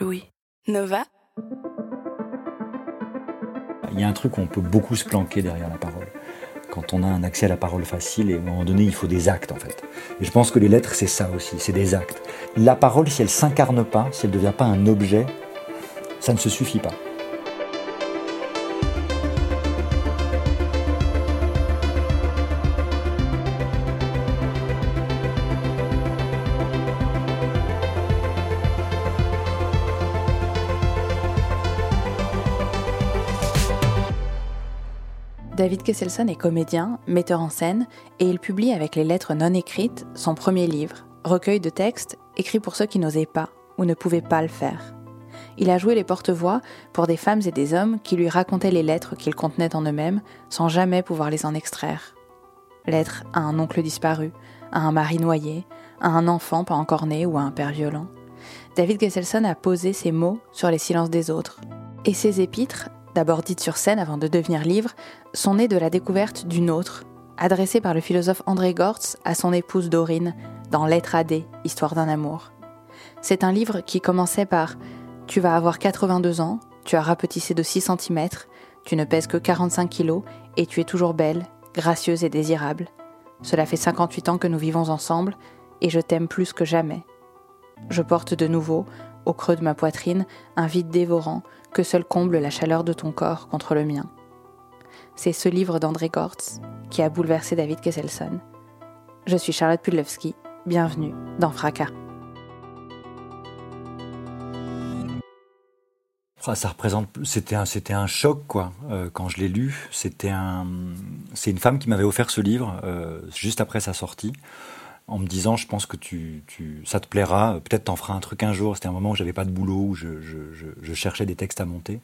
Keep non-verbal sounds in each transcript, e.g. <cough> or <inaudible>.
Louis. Nova Il y a un truc où on peut beaucoup se planquer derrière la parole. Quand on a un accès à la parole facile, et à un moment donné, il faut des actes en fait. Et je pense que les lettres, c'est ça aussi, c'est des actes. La parole, si elle s'incarne pas, si elle ne devient pas un objet, ça ne se suffit pas. David Kesselson est comédien, metteur en scène, et il publie avec les lettres non écrites son premier livre, recueil de textes écrits pour ceux qui n'osaient pas ou ne pouvaient pas le faire. Il a joué les porte-voix pour des femmes et des hommes qui lui racontaient les lettres qu'ils contenaient en eux-mêmes sans jamais pouvoir les en extraire. Lettres à un oncle disparu, à un mari noyé, à un enfant pas encore né ou à un père violent. David Gesselson a posé ses mots sur les silences des autres. Et ses épîtres d'abord dites sur scène avant de devenir livre, sont nées de la découverte d'une autre, adressée par le philosophe André Gortz à son épouse Dorine dans Lettre à D, Histoire d'un amour. C'est un livre qui commençait par Tu vas avoir 82 ans, tu as rapetissé de 6 cm, tu ne pèses que 45 kilos et tu es toujours belle, gracieuse et désirable. Cela fait 58 ans que nous vivons ensemble et je t'aime plus que jamais. Je porte de nouveau, au creux de ma poitrine, un vide dévorant que seul comble la chaleur de ton corps contre le mien. C'est ce livre d'André Gortz qui a bouleversé David Kesselson. Je suis Charlotte Pudlowski, bienvenue dans Fracas. Ah, ça représente, c'était un, c'était un choc quoi. Euh, quand je l'ai lu, c'était un, c'est une femme qui m'avait offert ce livre euh, juste après sa sortie en me disant je pense que tu, tu ça te plaira, peut-être t'en feras un truc un jour. C'était un moment où j'avais pas de boulot, où je, je, je, cherchais des textes à monter.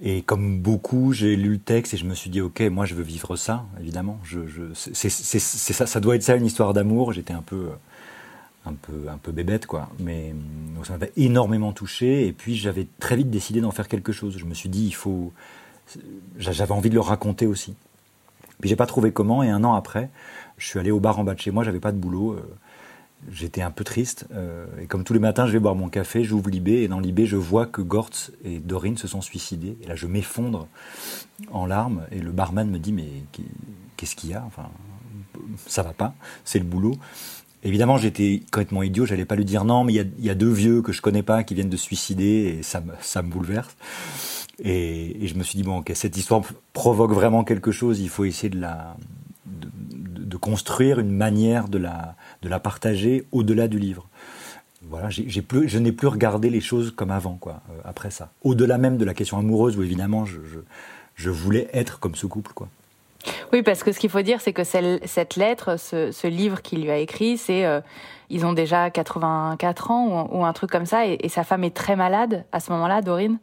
Et comme beaucoup, j'ai lu le texte et je me suis dit ok, moi je veux vivre ça, évidemment. Je, c'est, ça, ça doit être ça une histoire d'amour. J'étais un peu un peu un peu bébête quoi, mais ça m'avait énormément touché. Et puis j'avais très vite décidé d'en faire quelque chose. Je me suis dit il faut, j'avais envie de le raconter aussi. Puis j'ai pas trouvé comment. Et un an après, je suis allé au bar en bas de chez moi, j'avais pas de boulot. Euh, j'étais un peu triste. Euh, et comme tous les matins, je vais boire mon café, j'ouvre Libé, et dans Libé, je vois que Gortz et Dorine se sont suicidés. Et là, je m'effondre en larmes, et le barman me dit Mais qu'est-ce qu'il y a? Enfin, ça va pas, c'est le boulot. Évidemment, j'étais complètement idiot, j'allais pas lui dire non, mais il y, a, deux vieux que je connais pas qui viennent de suicider, et ça me, ça me bouleverse. Et, et je me suis dit, bon, ok, cette histoire provoque vraiment quelque chose, il faut essayer de la, de construire une manière de la, de la partager au-delà du livre. Voilà, j'ai plus, je n'ai plus regardé les choses comme avant, quoi, euh, après ça. Au-delà même de la question amoureuse, où évidemment, je, je, voulais être comme ce couple, quoi. Oui, parce que ce qu'il faut dire, c'est que cette lettre, ce, livre qu'il lui a écrit, c'est euh, ils ont déjà 84 ans ou, un truc comme ça, et, sa femme est très malade à ce moment-là, Dorine.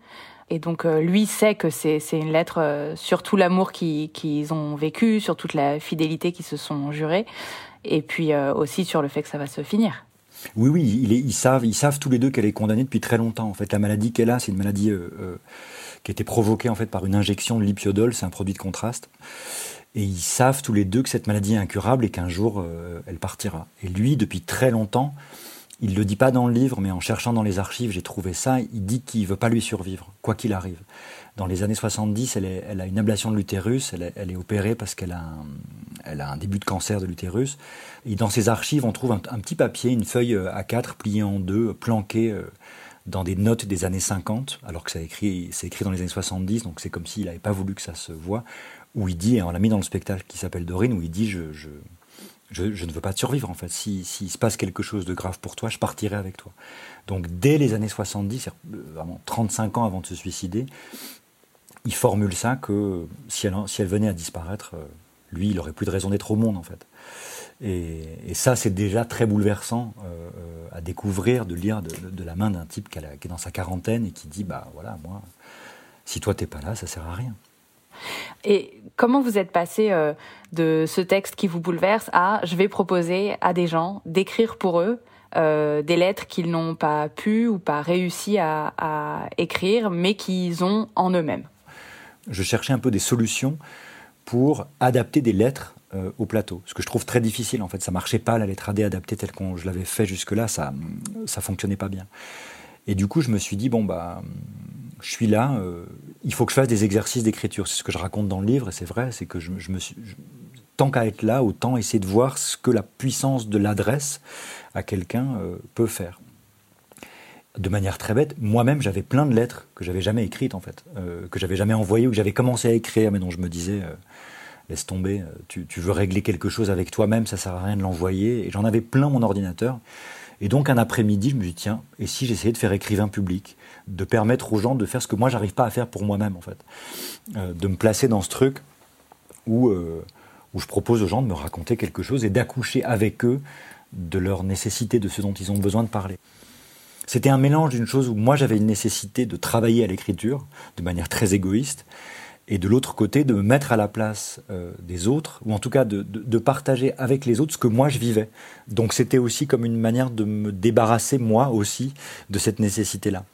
Et donc euh, lui sait que c'est une lettre euh, sur tout l'amour qu'ils ont vécu, sur toute la fidélité qu'ils se sont jurés, et puis euh, aussi sur le fait que ça va se finir. Oui, oui, ils, savent, ils savent tous les deux qu'elle est condamnée depuis très longtemps. En fait, la maladie qu'elle a, c'est une maladie qui a été provoquée en fait par une injection de lipiodol, c'est un produit de contraste. Et ils savent tous les deux que cette maladie est incurable et qu'un jour elle partira. Et lui, depuis très longtemps, il ne le dit pas dans le livre, mais en cherchant dans les archives, j'ai trouvé ça. Il dit qu'il ne veut pas lui survivre, quoi qu'il arrive. Dans les années 70, elle, a une ablation de l'utérus, elle, est opérée parce qu'elle a, un, début de cancer de l'utérus. Et dans ses archives, on trouve un, petit papier, une feuille euh, A4 pliée en deux, planquée euh, dans des notes des années 50, alors que c'est écrit, dans les années 70, donc c'est comme s'il n'avait pas voulu que ça se voit, où il dit, et on l'a mis dans le spectacle qui s'appelle Dorine, où il dit je, ne veux pas te survivre en fait. S'il si, se passe quelque chose de grave pour toi, je partirai avec toi. Donc dès les années 70, euh, vraiment 35 ans avant de se suicider, il formule ça que si elle, si elle venait à disparaître, euh, lui, il aurait plus de raison d'être au monde en fait. Et, ça, c'est déjà très bouleversant euh, à découvrir, de lire de, la main d'un type qui, est dans sa quarantaine et qui dit, bah voilà, moi, si toi t'es pas là, ça sert à rien. Et comment vous êtes passé euh, de ce texte qui vous bouleverse à je vais proposer à des gens d'écrire pour eux euh, des lettres qu'ils n'ont pas pu ou pas réussi à, écrire, mais qu'ils ont en eux-mêmes? Je cherchais un peu des solutions pour adapter des lettres euh, au plateau, ce que je trouve très difficile en fait. Ça marchait pas la lettre AD adaptée telle qu'on je l'avais fait jusque-là, ça ça fonctionnait pas bien. Et du coup, je me suis dit bon bah je suis là, il faut que je fasse des exercices d'écriture. C'est ce que je raconte dans le livre, et c'est vrai, c'est que je, me tant qu'à être là, autant essayer de voir ce que la puissance de l'adresse à quelqu'un euh, peut faire. De manière très bête, moi-même, j'avais plein de lettres que j'avais jamais écrites, en fait, euh, que j'avais jamais envoyées ou que j'avais commencé à écrire, mais dont je me disais, laisse tomber, tu, veux régler quelque chose avec toi-même, ça sert à rien de l'envoyer. Et j'en avais plein mon ordinateur. Et donc un après-midi, je me dit, tiens, et si j'essayais de faire écrivain public, de permettre aux gens de faire ce que moi, j'arrive pas à faire pour moi-même, en fait. Euh, de me placer dans ce truc où, euh, où je propose aux gens de me raconter quelque chose et d'accoucher avec eux de leur nécessité, de ce dont ils ont besoin de parler. C'était un mélange d'une chose où moi j'avais une nécessité de travailler à l'écriture de manière très égoïste, et de l'autre côté de me mettre à la place euh, des autres, ou en tout cas de, de, partager avec les autres ce que moi je vivais. Donc c'était aussi comme une manière de me débarrasser moi aussi de cette nécessité-là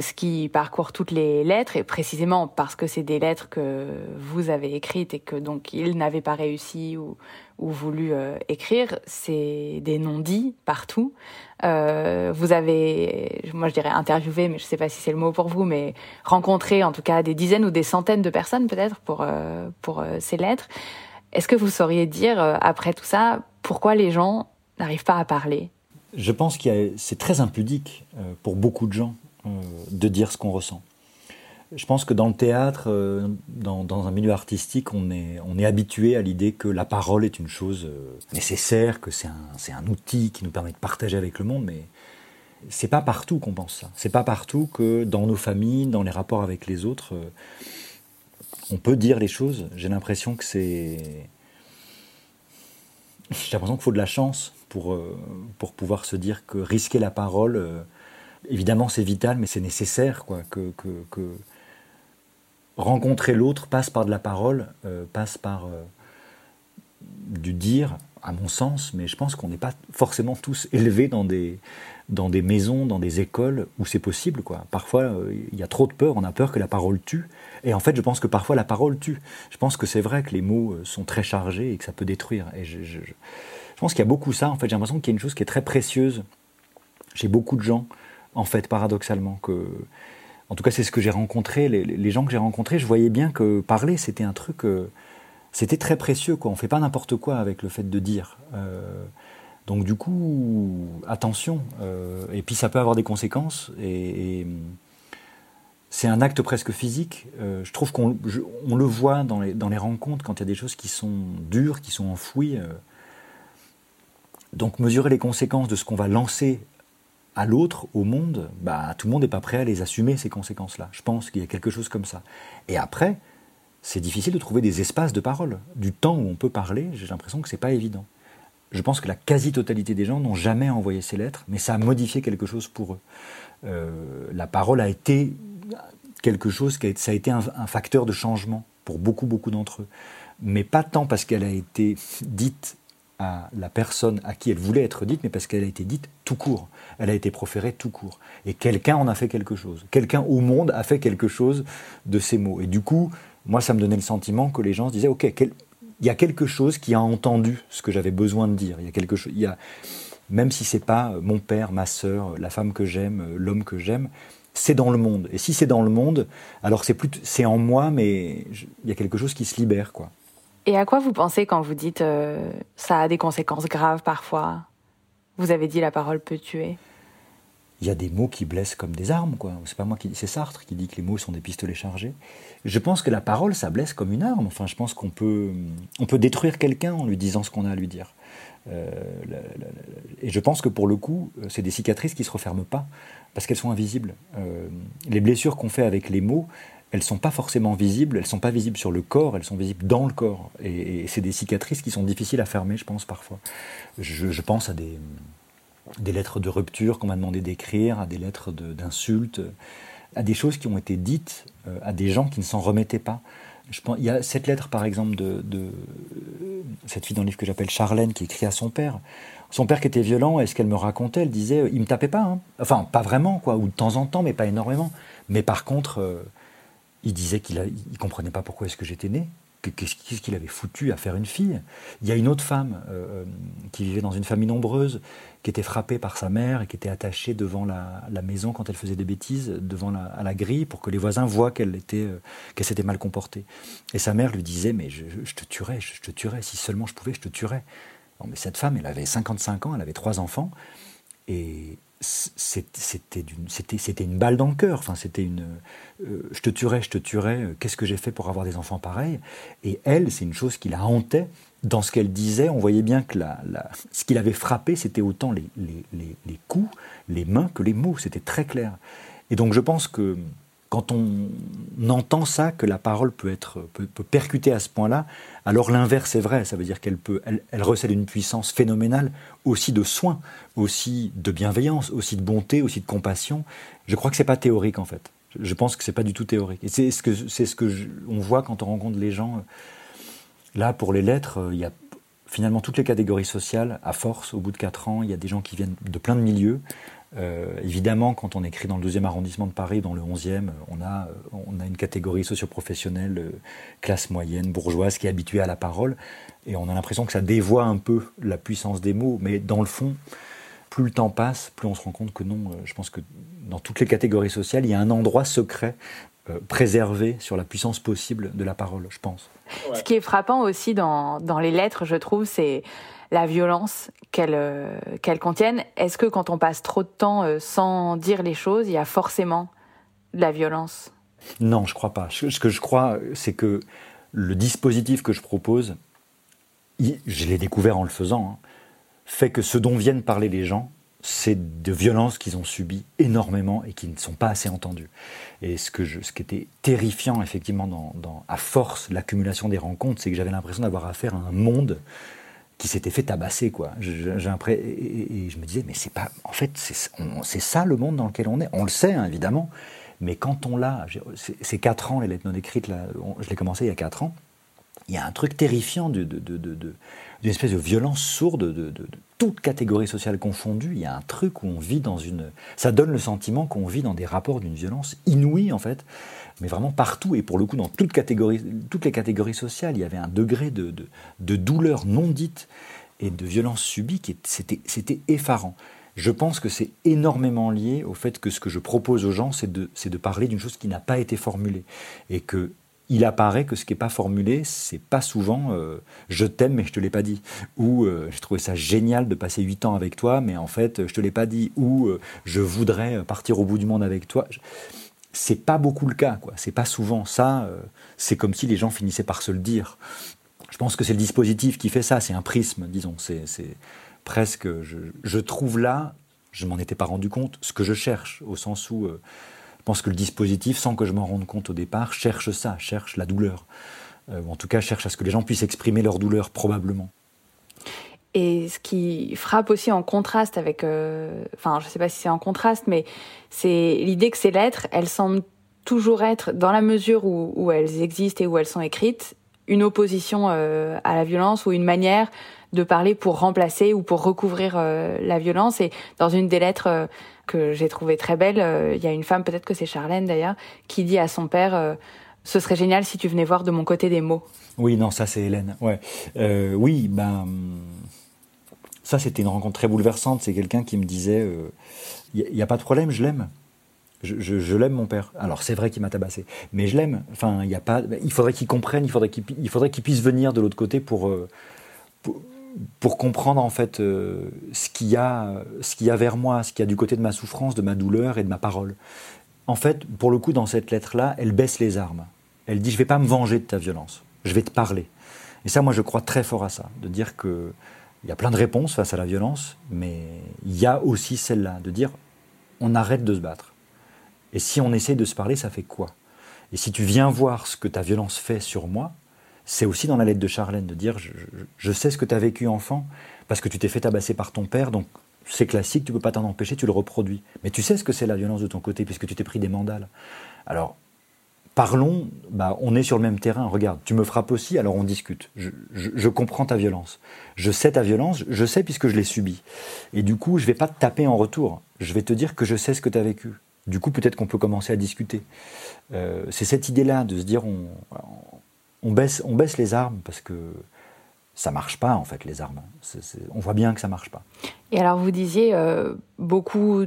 ce qui parcourt toutes les lettres, et précisément parce que c'est des lettres que vous avez écrites et que donc il n'avait pas réussi ou, ou voulu euh, écrire, c'est des non-dits partout. Euh, vous avez, moi je dirais interviewé, mais je ne sais pas si c'est le mot pour vous, mais rencontré en tout cas des dizaines ou des centaines de personnes peut-être pour, euh, pour ces lettres. Est-ce que vous sauriez dire, après tout ça, pourquoi les gens n'arrivent pas à parler? Je pense que c'est très impudique pour beaucoup de gens euh, de dire ce qu'on ressent. Je pense que dans le théâtre, euh, dans, un milieu artistique, on est, on est habitué à l'idée que la parole est une chose euh, nécessaire, que c'est un, un, outil qui nous permet de partager avec le monde, mais c'est pas partout qu'on pense ça. C'est pas partout que dans nos familles, dans les rapports avec les autres, on peut dire les choses. J'ai l'impression que c'est. J'ai l'impression qu'il faut de la chance pour, pour pouvoir se dire que risquer la parole évidemment, c'est vital, mais c'est nécessaire, quoi, que, rencontrer l'autre passe par de la parole, euh, passe par euh, du dire, à mon sens, mais je pense qu'on n'est pas forcément tous <laughs> élevés dans des, dans des maisons, dans des écoles où c'est possible. Quoi. Parfois, euh, il y a trop de peur, on a peur que la parole tue. Et en fait, je pense que parfois la parole tue. Je pense que c'est vrai que les mots sont très chargés et que ça peut détruire. Pense qu'il y a beaucoup ça. En fait, j'ai l'impression qu'il y a une chose qui est très précieuse chez beaucoup de gens en fait, paradoxalement. Que, en tout cas, c'est ce que j'ai rencontré. Les, gens que j'ai rencontrés, je voyais bien que parler, c'était un truc. Euh, c'était très précieux, quoi. On fait pas n'importe quoi avec le fait de dire. Euh, donc, du coup, attention. Euh, et puis, ça peut avoir des conséquences. Et, c'est un acte presque physique. je trouve qu'on on le voit dans les rencontres quand il y a des choses qui sont dures, qui sont enfouies. Donc, mesurer les conséquences de ce qu'on va lancer à l'autre, au monde, bah, tout le monde n'est pas prêt à les assumer, ces conséquences-là. Je pense qu'il y a quelque chose comme ça. Et après, c'est difficile de trouver des espaces de parole. Du temps où on peut parler, j'ai l'impression que ce n'est pas évident. Je pense que la quasi-totalité des gens n'ont jamais envoyé ces lettres, mais ça a modifié quelque chose pour eux. Euh, la parole a été quelque chose, qui a, été un, un facteur de changement pour beaucoup, beaucoup d'entre eux. Mais pas tant parce qu'elle a été dite à la personne à qui elle voulait être dite, mais parce qu'elle a été dite tout court. Elle a été proférée tout court. Et quelqu'un en a fait quelque chose. Quelqu'un au monde a fait quelque chose de ces mots. Et du coup, moi, ça me donnait le sentiment que les gens se disaient, OK, il y a quelque chose qui a entendu ce que j'avais besoin de dire. Il y a quelque chose, a, même si c'est pas mon père, ma sœur, la femme que j'aime, l'homme que j'aime, c'est dans le monde. Et si c'est dans le monde, alors c'est plus, c'est en moi, mais il y a quelque chose qui se libère, quoi. Et à quoi vous pensez quand vous dites euh, ça a des conséquences graves parfois? Vous avez dit la parole peut tuer. Il y a des mots qui blessent comme des armes, quoi. C'est pas moi qui c'est Sartre qui dit que les mots sont des pistolets chargés. Je pense que la parole, ça blesse comme une arme. Enfin, je pense qu'on peut, on peut détruire quelqu'un en lui disant ce qu'on a à lui dire. Euh, et je pense que pour le coup, c'est des cicatrices qui se referment pas parce qu'elles sont invisibles. Euh, les blessures qu'on fait avec les mots, elles sont pas forcément visibles, elles sont pas visibles sur le corps, elles sont visibles dans le corps. Et, c'est des cicatrices qui sont difficiles à fermer, je pense, parfois. Je, pense à des, lettres de rupture qu'on m'a demandé d'écrire, à des lettres d'insultes, à des choses qui ont été dites euh, à des gens qui ne s'en remettaient pas. Il y a cette lettre, par exemple, de, cette fille dans le livre que j'appelle Charlène, qui écrit à son père. Son père qui était violent, et ce qu'elle me racontait, elle disait, il me tapait pas, hein. enfin pas vraiment, quoi, ou de temps en temps, mais pas énormément. Mais par contre, euh, il disait qu'il ne comprenait pas pourquoi est-ce que j'étais né, qu'est-ce qu'il avait foutu à faire une fille. Il y a une autre femme euh, euh, qui vivait dans une famille nombreuse, qui était frappée par sa mère et qui était attachée devant la, maison quand elle faisait des bêtises, devant la, à la grille, pour que les voisins voient qu'elle était, euh, qu'elle s'était mal comportée. Et sa mère lui disait, mais je, te tuerais, je, te tuerais, si seulement je pouvais, je te tuerais. mais cette femme, elle avait 55 ans, elle avait trois enfants, et c'était une balle dans le cœur. Enfin, c'était une. Euh, je te tuerais, je te tuerais. Euh, qu'est-ce que j'ai fait pour avoir des enfants pareils? Et elle, c'est une chose qui la hantait. Dans ce qu'elle disait, on voyait bien que la, ce qui l'avait frappé, c'était autant les, les, les, coups, les mains que les mots. C'était très clair. Et donc, je pense que quand on entend ça, que la parole peut être peut, percuter à ce point-là, alors l'inverse est vrai. Ça veut dire qu'elle elle, recèle une puissance phénoménale aussi de soin, aussi de bienveillance, aussi de bonté, aussi de compassion. Je crois que c'est pas théorique en fait. Je pense que c'est pas du tout théorique. C'est ce que c'est voit quand on rencontre les gens. Là, pour les lettres, il y a finalement toutes les catégories sociales. À force, au bout de quatre ans, il y a des gens qui viennent de plein de milieux. Euh, évidemment, quand on écrit dans le 12e arrondissement de Paris, dans le 11e, on a, on a une catégorie socioprofessionnelle, euh, classe moyenne, bourgeoise, qui est habituée à la parole. Et on a l'impression que ça dévoie un peu la puissance des mots. Mais dans le fond, plus le temps passe, plus on se rend compte que non. Euh, je pense que dans toutes les catégories sociales, il y a un endroit secret préservé sur la puissance possible de la parole, je pense. Ce qui est frappant aussi dans, dans les lettres, je trouve, c'est la violence qu'elles euh, contiennent. Est-ce que quand on passe trop de temps euh, sans dire les choses, il y a forcément de la violence? Non, je crois pas. Ce que je crois, c'est que le dispositif que je propose, je l'ai découvert en le faisant, hein, fait que ce dont viennent parler les gens, c'est de violences qu'ils ont subies énormément et qui ne sont pas assez entendues. Et ce, que ce qui était terrifiant, effectivement, à force l'accumulation des rencontres, c'est que j'avais l'impression d'avoir affaire à un monde qui s'était fait tabasser quoi. J'ai et, je me disais mais c'est pas en fait c'est ça le monde dans lequel on est. On le sait hein, évidemment, mais quand on l'a, c'est quatre ans les lettres non écrites là, je l'ai commencé il y a quatre ans. Il y a un truc terrifiant d'une espèce de violence sourde de, toute catégorie sociale confondue. Il y a un truc où on vit dans une, ça donne le sentiment qu'on vit dans des rapports d'une violence inouïe en fait mais vraiment partout, et pour le coup dans toutes, les catégories sociales, il y avait un degré de, douleur non dite et de violence subie qui c'était effarant. Je pense que c'est énormément lié au fait que ce que je propose aux gens, c'est de, parler d'une chose qui n'a pas été formulée. Et que il apparaît que ce qui n'est pas formulé, c'est pas souvent euh, je t'aime mais je te l'ai pas dit ou euh, j'ai trouvé ça génial de passer huit ans avec toi mais en fait je te l'ai pas dit ou euh, je voudrais partir au bout du monde avec toi c'est pas beaucoup le cas, quoi. C'est pas souvent ça. Euh, c'est comme si les gens finissaient par se le dire. Je pense que c'est le dispositif qui fait ça. C'est un prisme, disons. C'est presque. Je, trouve là, je m'en étais pas rendu compte, ce que je cherche, au sens où euh, je pense que le dispositif, sans que je m'en rende compte au départ, cherche ça, cherche la douleur. Euh, ou en tout cas, cherche à ce que les gens puissent exprimer leur douleur, probablement. Et ce qui frappe aussi en contraste avec, euh, enfin, je sais pas si c'est en contraste, mais c'est l'idée que ces lettres, elles semblent toujours être, dans la mesure où, elles existent et où elles sont écrites, une opposition euh, à la violence ou une manière de parler pour remplacer ou pour recouvrir euh, la violence. Et dans une des lettres euh, que j'ai trouvées très belle, il y a une femme, peut-être que c'est Charlène d'ailleurs, qui dit à son père ce serait génial si tu venais voir de mon côté des mots. Oui, non, ça c'est Hélène. Ouais. oui, ben ça, c'était une rencontre très bouleversante. C'est quelqu'un qui me disait il euh, n'y a, pas de problème, je l'aime. Je, l'aime, mon père. Alors, c'est vrai qu'il m'a tabassé, mais je l'aime. Enfin, il y a pas. Il faudrait qu'il comprenne, il faudrait qu'il il faudrait qu'il puisse venir de l'autre côté pour, euh, pour, comprendre, en fait, euh, ce qu'il y, a, ce qu'il y a vers moi, ce qu'il y a du côté de ma souffrance, de ma douleur et de ma parole. En fait, pour le coup, dans cette lettre-là, elle baisse les armes. Elle dit Je ne vais pas me venger de ta violence, je vais te parler. Et ça, moi, je crois très fort à ça, de dire que il y a plein de réponses face à la violence, mais il y a aussi celle-là, de dire on arrête de se battre. Et si on essaie de se parler, ça fait quoi? Et si tu viens voir ce que ta violence fait sur moi, c'est aussi dans la lettre de Charlène de dire je, sais ce que tu as vécu enfant parce que tu t'es fait tabasser par ton père, donc c'est classique, tu peux pas t'en empêcher, tu le reproduis. Mais tu sais ce que c'est la violence de ton côté puisque tu t'es pris des mandales. Alors parlons, bah, on est sur le même terrain. Regarde, tu me frappes aussi, alors on discute. Je, comprends ta violence. Je sais ta violence, je sais puisque je l'ai subie. Et du coup, je vais pas te taper en retour. Je vais te dire que je sais ce que tu as vécu. Du coup, peut-être qu'on peut commencer à discuter. Euh, c'est cette idée-là de se dire on, on, baisse, on baisse les armes parce que ça marche pas en fait les armes. on voit bien que ça marche pas. Et alors vous disiez euh, beaucoup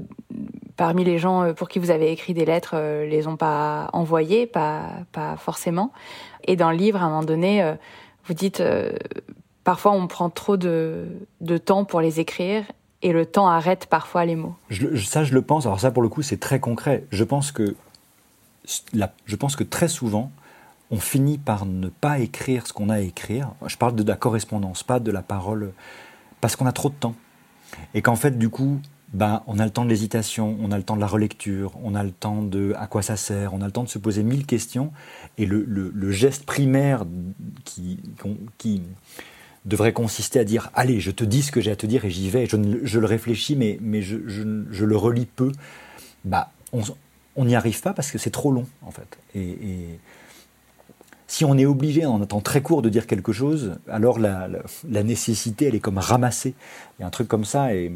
parmi les gens euh, pour qui vous avez écrit des lettres euh, les ont pas envoyées, pas, pas forcément. Et dans le livre, à un moment donné, euh, vous dites parfois on prend trop de, de, temps pour les écrire et le temps arrête parfois les mots. ça, je le pense. Alors ça, pour le coup, c'est très concret. Je pense que, je pense que très souvent, on finit par ne pas écrire ce qu'on a à écrire. Je parle de la correspondance, pas de la parole, parce qu'on a trop de temps. Et qu'en fait, du coup, ben, on a le temps de l'hésitation, on a le temps de la relecture, on a le temps de à quoi ça sert, on a le temps de se poser mille questions. Et le, geste primaire qui, qui, devrait consister à dire Allez, je te dis ce que j'ai à te dire et j'y vais, je, je, le réfléchis, mais, mais je, je, le relis peu. Bah, on n'y arrive pas parce que c'est trop long, en fait. Si on est obligé en un temps très court de dire quelque chose, alors la, nécessité, elle est comme ramassée. Il y a un truc comme ça. et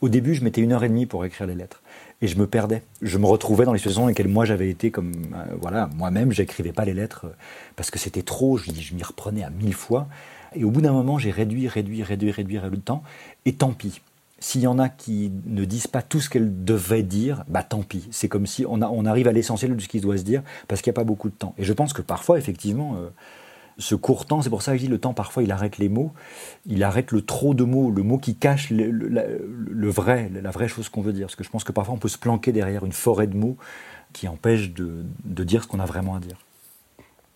au début, je mettais une heure et demie pour écrire les lettres. Et je me perdais. Je me retrouvais dans les situations dans lesquelles moi j'avais été comme. Euh, voilà, moi-même, j'écrivais pas les lettres euh, parce que c'était trop. Je, je m'y reprenais à mille fois. Et au bout d'un moment, j'ai réduit, réduit, réduit, réduit, réduit le temps. Et tant pis. S'il y en a qui ne disent pas tout ce qu'elles devaient dire, bah tant pis. C'est comme si on, arrive à l'essentiel de ce qui doit se dire parce qu'il n'y a pas beaucoup de temps. Et je pense que parfois, effectivement, euh, ce court temps, c'est pour ça que je dis le temps, parfois il arrête les mots, il arrête le trop de mots, le mot qui cache le, vrai, la vraie chose qu'on veut dire. Parce que je pense que parfois on peut se planquer derrière une forêt de mots qui empêche de, dire ce qu'on a vraiment à dire.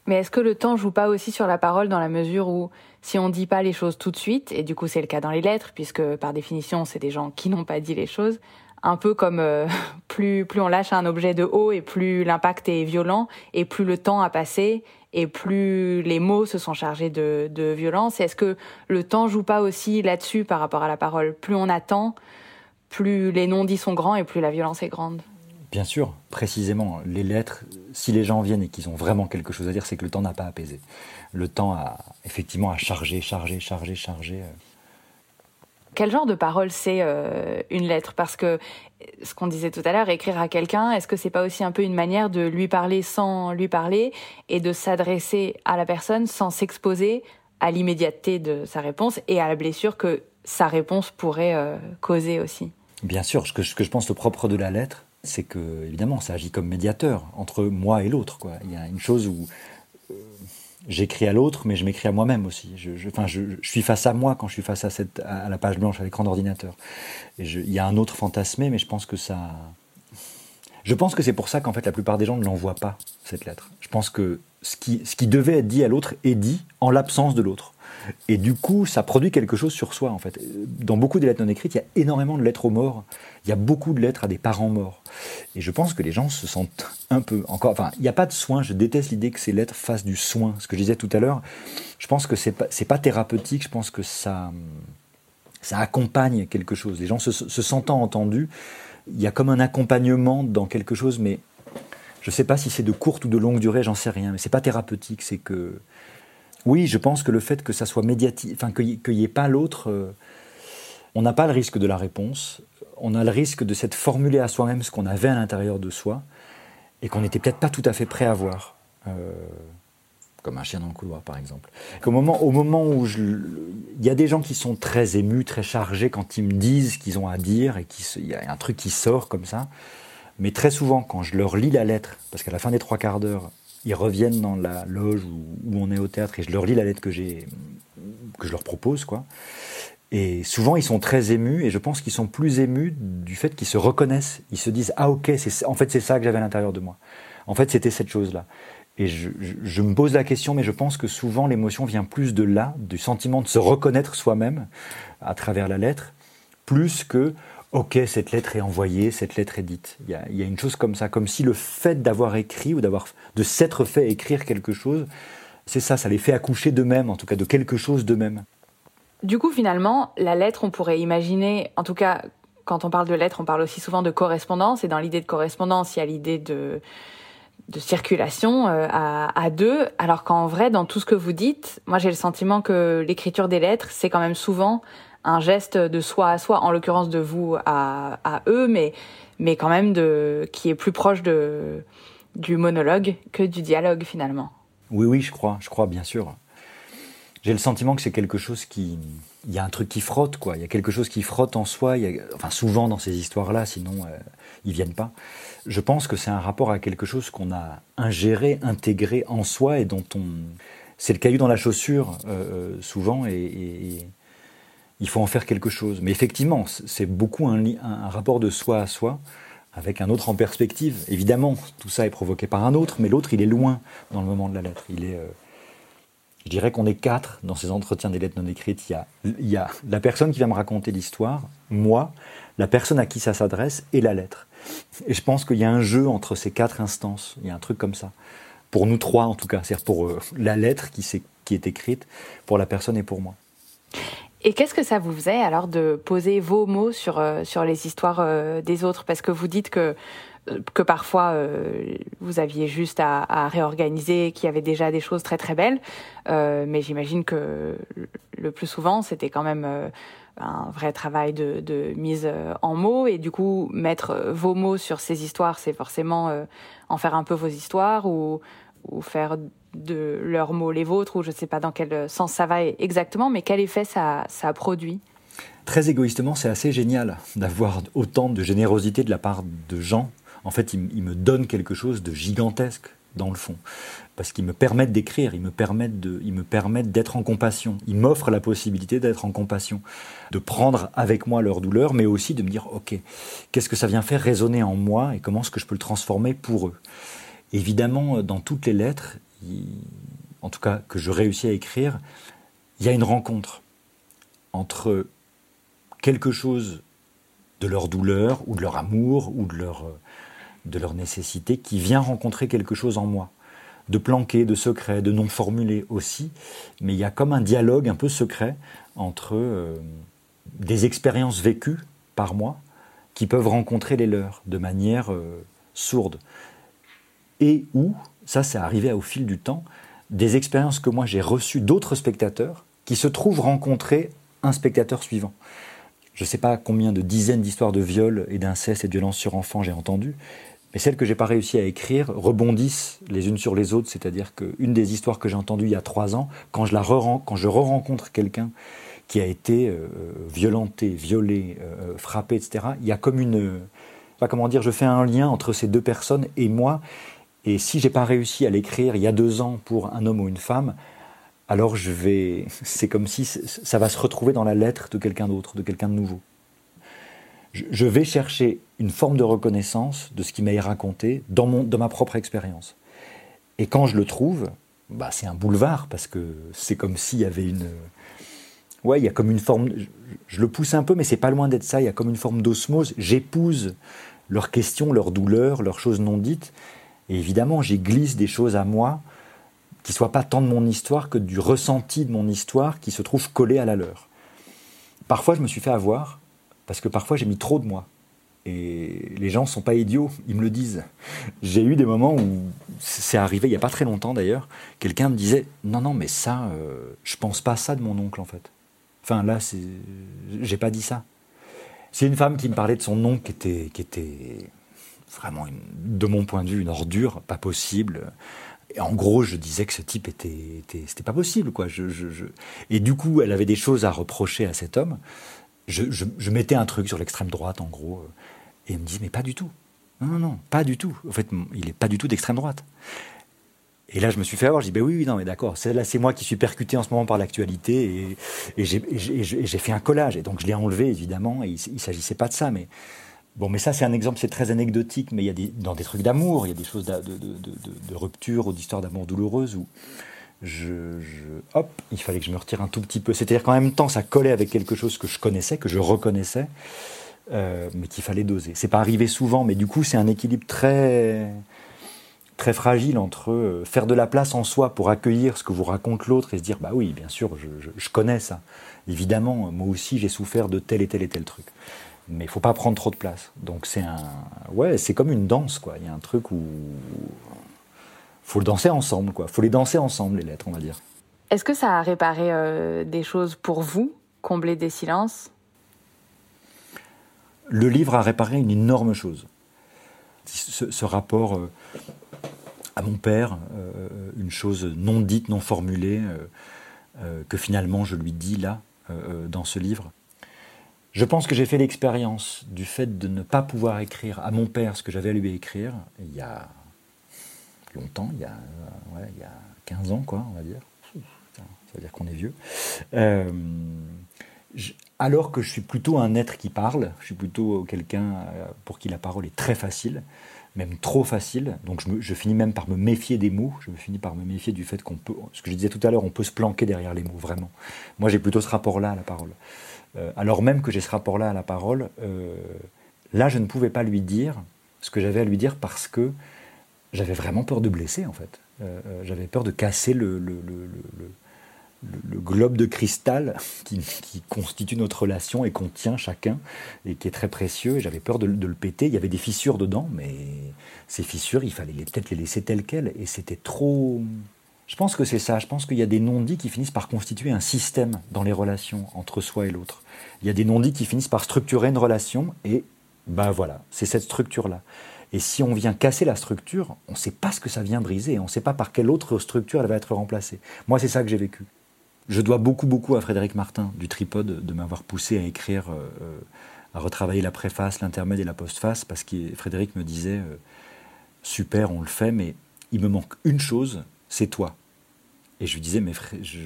Mais est-ce que le temps joue pas aussi sur la parole dans la mesure où si on dit pas les choses tout de suite, et du coup c'est le cas dans les lettres, puisque par définition c'est des gens qui n'ont pas dit les choses, un peu comme euh, <laughs> plus plus on lâche un objet de haut et plus l'impact est violent et plus le temps a passé et plus les mots se sont chargés de, de violence. Est-ce que le temps joue pas aussi là-dessus par rapport à la parole? Plus on attend, plus les non-dits sont grands et plus la violence est grande. Bien sûr, précisément, les lettres, si les gens viennent et qu'ils ont vraiment quelque chose à dire, c'est que le temps n'a pas apaisé. Le temps a effectivement à charger, charger, charger, charger. Euh, quel genre de parole c'est euh, une lettre? Parce que ce qu'on disait tout à l'heure, écrire à quelqu'un, est-ce que c'est pas aussi un peu une manière de lui parler sans lui parler et de s'adresser à la personne sans s'exposer à l'immédiateté de sa réponse et à la blessure que sa réponse pourrait euh, causer aussi? Bien sûr, ce que, ce que je pense le propre de la lettre, c'est que évidemment ça agit comme médiateur entre moi et l'autre. Il y a une chose où j'écris à l'autre, mais je m'écris à moi-même aussi. Je, je, suis face à moi quand je suis face à, cette, à la page blanche, à l'écran d'ordinateur. Il y a un autre fantasmé, mais je pense que ça. Je pense que c'est pour ça qu'en fait la plupart des gens ne l'envoient pas, cette lettre. Je pense que ce qui, ce qui devait être dit à l'autre est dit en l'absence de l'autre. Et du coup, ça produit quelque chose sur soi, en fait. Dans beaucoup des lettres non écrites, il y a énormément de lettres aux morts. Il y a beaucoup de lettres à des parents morts. Et je pense que les gens se sentent un peu encore. Enfin, il n'y a pas de soin. Je déteste l'idée que ces lettres fassent du soin. Ce que je disais tout à l'heure, je pense que c'est pas, pas thérapeutique. Je pense que ça, ça accompagne quelque chose. Les gens se, se sentant entendus, il y a comme un accompagnement dans quelque chose, mais je ne sais pas si c'est de courte ou de longue durée, j'en sais rien. Mais c'est pas thérapeutique. C'est que oui, je pense que le fait que ça soit médiatique, enfin qu'il n'y ait pas l'autre, euh, on n'a pas le risque de la réponse, on a le risque de s'être formulé à soi-même ce qu'on avait à l'intérieur de soi et qu'on n'était peut-être pas tout à fait prêt à voir. Euh, comme un chien dans le couloir, par exemple. Au moment, au moment où il y a des gens qui sont très émus, très chargés quand ils me disent ce qu'ils ont à dire et qu'il y a un truc qui sort comme ça. Mais très souvent, quand je leur lis la lettre, parce qu'à la fin des trois quarts d'heure, ils reviennent dans la loge où, on est au théâtre et je leur lis la lettre que j'ai que je leur propose quoi. Et souvent ils sont très émus et je pense qu'ils sont plus émus du fait qu'ils se reconnaissent, ils se disent ah ok en fait c'est ça que j'avais à l'intérieur de moi. En fait c'était cette chose là. Et je, me pose la question, mais je pense que souvent l'émotion vient plus de là, du sentiment de se reconnaître soi-même à travers la lettre, plus que ok, cette lettre est envoyée, cette lettre est dite. Il y a, une chose comme ça, comme si le fait d'avoir écrit ou d'avoir de s'être fait écrire quelque chose, c'est ça, ça les fait accoucher d'eux-mêmes, en tout cas de quelque chose d'eux-mêmes. Du coup, finalement, la lettre, on pourrait imaginer, en tout cas, quand on parle de lettre, on parle aussi souvent de correspondance, et dans l'idée de correspondance, il y a l'idée de, circulation euh, à, deux, alors qu'en vrai, dans tout ce que vous dites, moi j'ai le sentiment que l'écriture des lettres, c'est quand même souvent un geste de soi à soi, en l'occurrence de vous à, eux, mais, mais quand même de, qui est plus proche du monologue que du dialogue finalement. Oui, oui, je crois, je crois, bien sûr. J'ai le sentiment que c'est quelque chose qui. Il y a un truc qui frotte, quoi. Il y a quelque chose qui frotte en soi. Il y a, enfin, souvent dans ces histoires-là, sinon euh, ils viennent pas. Je pense que c'est un rapport à quelque chose qu'on a ingéré, intégré en soi et dont on. C'est le caillou dans la chaussure, euh, euh souvent, et, il faut en faire quelque chose. Mais effectivement, c'est beaucoup un, rapport de soi à soi, avec un autre en perspective. Évidemment, tout ça est provoqué par un autre, mais l'autre, il est loin dans le moment de la lettre. Il est. Euh, je dirais qu'on est quatre dans ces entretiens des lettres non écrites. Il y, a, il y a la personne qui va me raconter l'histoire, moi, la personne à qui ça s'adresse et la lettre. Et je pense qu'il y a un jeu entre ces quatre instances. Il y a un truc comme ça. Pour nous trois, en tout cas. C'est-à-dire pour euh, la lettre qui, qui est écrite, pour la personne et pour moi. Et qu'est-ce que ça vous faisait alors de poser vos mots sur, euh, sur les histoires euh, des autres? Parce que vous dites que que parfois euh, vous aviez juste à, à réorganiser, qu'il y avait déjà des choses très très belles, euh, mais j'imagine que le plus souvent c'était quand même euh, un vrai travail de, de, mise en mots. Et du coup mettre vos mots sur ces histoires, c'est forcément en faire un peu vos histoires ou, ou faire de leurs mots les vôtres ou je ne sais pas dans quel sens ça va exactement, mais quel effet ça, a produit? Très égoïstement, c'est assez génial d'avoir autant de générosité de la part de gens. En fait, ils, me donnent quelque chose de gigantesque dans le fond, parce qu'ils me permettent d'écrire, ils me permettent de, ils me permettent d'être en compassion, ils m'offrent la possibilité d'être en compassion, de prendre avec moi leur douleur, mais aussi de me dire, ok, qu'est-ce que ça vient faire résonner en moi et comment est-ce que je peux le transformer pour eux? Évidemment, dans toutes les lettres, en tout cas que je réussis à écrire, il y a une rencontre entre quelque chose de leur douleur ou de leur amour ou de leur de leur nécessité qui vient rencontrer quelque chose en moi, de planqué, de secret, de non formulé aussi, mais il y a comme un dialogue un peu secret entre euh, des expériences vécues par moi qui peuvent rencontrer les leurs de manière euh, sourde. Et où, ça c'est arrivé au fil du temps, des expériences que moi j'ai reçues d'autres spectateurs qui se trouvent rencontrer un spectateur suivant. Je ne sais pas combien de dizaines d'histoires de viols et d'inceste et de violences sur enfants j'ai entendues, mais celles que j'ai pas réussi à écrire rebondissent les unes sur les autres. C'est-à-dire qu'une des histoires que j'ai entendues il y a trois ans, quand je la re quand je re-rencontre quelqu'un qui a été euh, violenté, violé, euh, frappé, etc., il y a comme une, comment dire, je fais un lien entre ces deux personnes et moi. Et si j'ai pas réussi à l'écrire il y a deux ans pour un homme ou une femme, alors je vais, <laughs> c'est comme si ça va se retrouver dans la lettre de quelqu'un d'autre, de quelqu'un de nouveau je vais chercher une forme de reconnaissance de ce qui m'a raconté dans, mon, dans ma propre expérience. Et quand je le trouve, bah, c'est un boulevard, parce que c'est comme s'il y avait une... Ouais, il y a comme une forme... Je, le pousse un peu, mais c'est pas loin d'être ça. Il y a comme une forme d'osmose. J'épouse leurs questions, leurs douleurs, leurs choses non dites. Et évidemment, j'y glisse des choses à moi qui ne soient pas tant de mon histoire que du ressenti de mon histoire qui se trouve collé à la leur. Parfois, je me suis fait avoir parce que parfois j'ai mis trop de moi. Et les gens ne sont pas idiots, ils me le disent. J'ai eu des moments où, c'est arrivé il n'y a pas très longtemps d'ailleurs, quelqu'un me disait Non, non, mais ça, euh, je pense pas ça de mon oncle en fait. Enfin là, j'ai pas dit ça. C'est une femme qui me parlait de son oncle qui était, qui était vraiment, de mon point de vue, une ordure, pas possible. Et en gros, je disais que ce type était, c'était pas possible, quoi. Je, je, Et du coup, elle avait des choses à reprocher à cet homme je, mettais un truc sur l'extrême droite, en gros, euh, et il me dit, mais pas du tout. Non, non, non, pas du tout. En fait, il n'est pas du tout d'extrême droite. Et là, je me suis fait avoir. Je dis, ben oui, oui, non, mais d'accord. Là, c'est moi qui suis percuté en ce moment par l'actualité et, et j'ai fait un collage. Et donc, je l'ai enlevé, évidemment. Et il ne s'agissait pas de ça. Mais bon, mais ça, c'est un exemple, c'est très anecdotique. Mais il y a dans des trucs d'amour, il y a des choses de, rupture ou d'histoire d'amour douloureuse où je, hop, il fallait que je me retire un tout petit peu. C'est-à-dire qu'en même temps, ça collait avec quelque chose que je connaissais, que je reconnaissais. euh, mais qu'il fallait doser. C'est pas arrivé souvent, mais du coup, c'est un équilibre très très fragile entre euh, faire de la place en soi pour accueillir ce que vous raconte l'autre et se dire bah oui, bien sûr, je, connais ça. Évidemment, moi aussi, j'ai souffert de tel et tel et tel truc. Mais il faut pas prendre trop de place. Donc c'est un ouais, c'est comme une danse quoi. Il y a un truc où faut le danser ensemble quoi. Faut les danser ensemble les lettres, on va dire. Est-ce que ça a réparé euh, des choses pour vous, combler des silences? Le livre a réparé une énorme chose. Ce, rapport euh, à mon père, euh, une chose non dite, non formulée, que finalement je lui dis là, dans ce livre. Je pense que j'ai fait l'expérience du fait de ne pas pouvoir écrire à mon père ce que j'avais à lui écrire il y a longtemps, il y a, il y a 15 ans, quoi, on va dire ça veut dire qu'on est vieux. Euh, alors que je suis plutôt un être qui parle, je suis plutôt quelqu'un euh, pour qui la parole est très facile, même trop facile. Donc je, finis même par me méfier des mots, je me finis par me méfier du fait qu'on peut, ce que je disais tout à l'heure, on peut se planquer derrière les mots, vraiment. Moi j'ai plutôt ce rapport-là à la parole. Euh, alors même que j'ai ce rapport-là à la parole, là je ne pouvais pas lui dire ce que j'avais à lui dire parce que j'avais vraiment peur de blesser en fait. j'avais peur de casser le, globe de cristal <laughs> qui, constitue notre relation et qu'on tient chacun et qui est très précieux. J'avais peur de, le péter. Il y avait des fissures dedans, mais ces fissures, il fallait peut-être les laisser telles quelles. Et c'était trop. Je pense que c'est ça. Je pense qu'il y a des non-dits qui finissent par constituer un système dans les relations entre soi et l'autre. Il y a des non-dits qui finissent par structurer une relation et ben voilà, c'est cette structure-là. Et si on vient casser la structure, on ne sait pas ce que ça vient briser, on ne sait pas par quelle autre structure elle va être remplacée. Moi, c'est ça que j'ai vécu. Je dois beaucoup, beaucoup à Frédéric Martin du Tripode de m'avoir poussé à écrire, euh, euh, à retravailler la préface, l'intermède et la postface, parce que Frédéric me disait euh, Super, on le fait, mais il me manque une chose, c'est toi. Et je lui disais, mais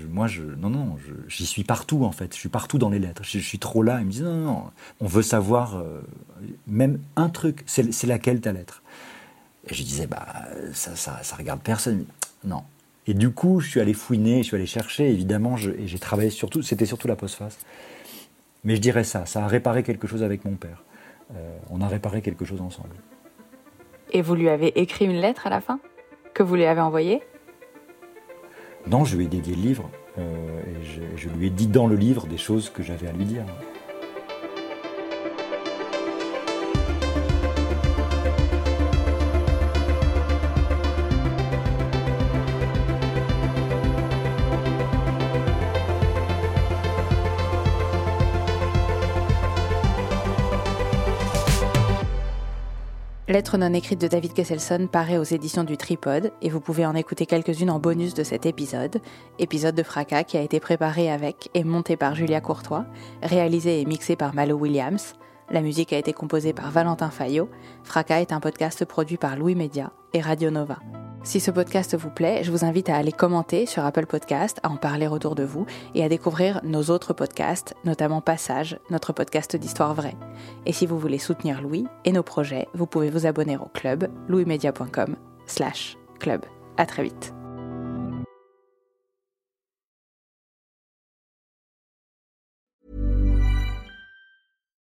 moi, je, non, non, j'y suis partout en fait, je suis partout dans les lettres, je, suis trop là. Il me disait, non, non, on veut savoir même un truc, c'est laquelle ta lettre? Et je disais, bah, ça, ça, ça regarde personne. Non, et du coup, je suis allé fouiner, je suis allé chercher, évidemment, et j'ai travaillé surtout, c'était surtout la postface. Mais je dirais ça, ça a réparé quelque chose avec mon père. Euh, on a réparé quelque chose ensemble. Et vous lui avez écrit une lettre à la fin Que vous lui avez envoyée? Non, je lui ai dédié le livre. Euh, et je lui ai dit dans le livre des choses que j'avais à lui dire. Lettre non écrite de David Kesselson paraît aux éditions du Tripod et vous pouvez en écouter quelques-unes en bonus de cet épisode, épisode de Fracas qui a été préparé avec et monté par Julia Courtois, réalisé et mixé par Malo Williams. La musique a été composée par Valentin Fayot. Fracas est un podcast produit par Louis Média et Radio Nova. Si ce podcast vous plaît, je vous invite à aller commenter sur Apple Podcast, à en parler autour de vous et à découvrir nos autres podcasts, notamment Passage, notre podcast d'histoire vraie. Et si vous voulez soutenir Louis et nos projets, vous pouvez vous abonner au club louismedia.com slash club. À très vite.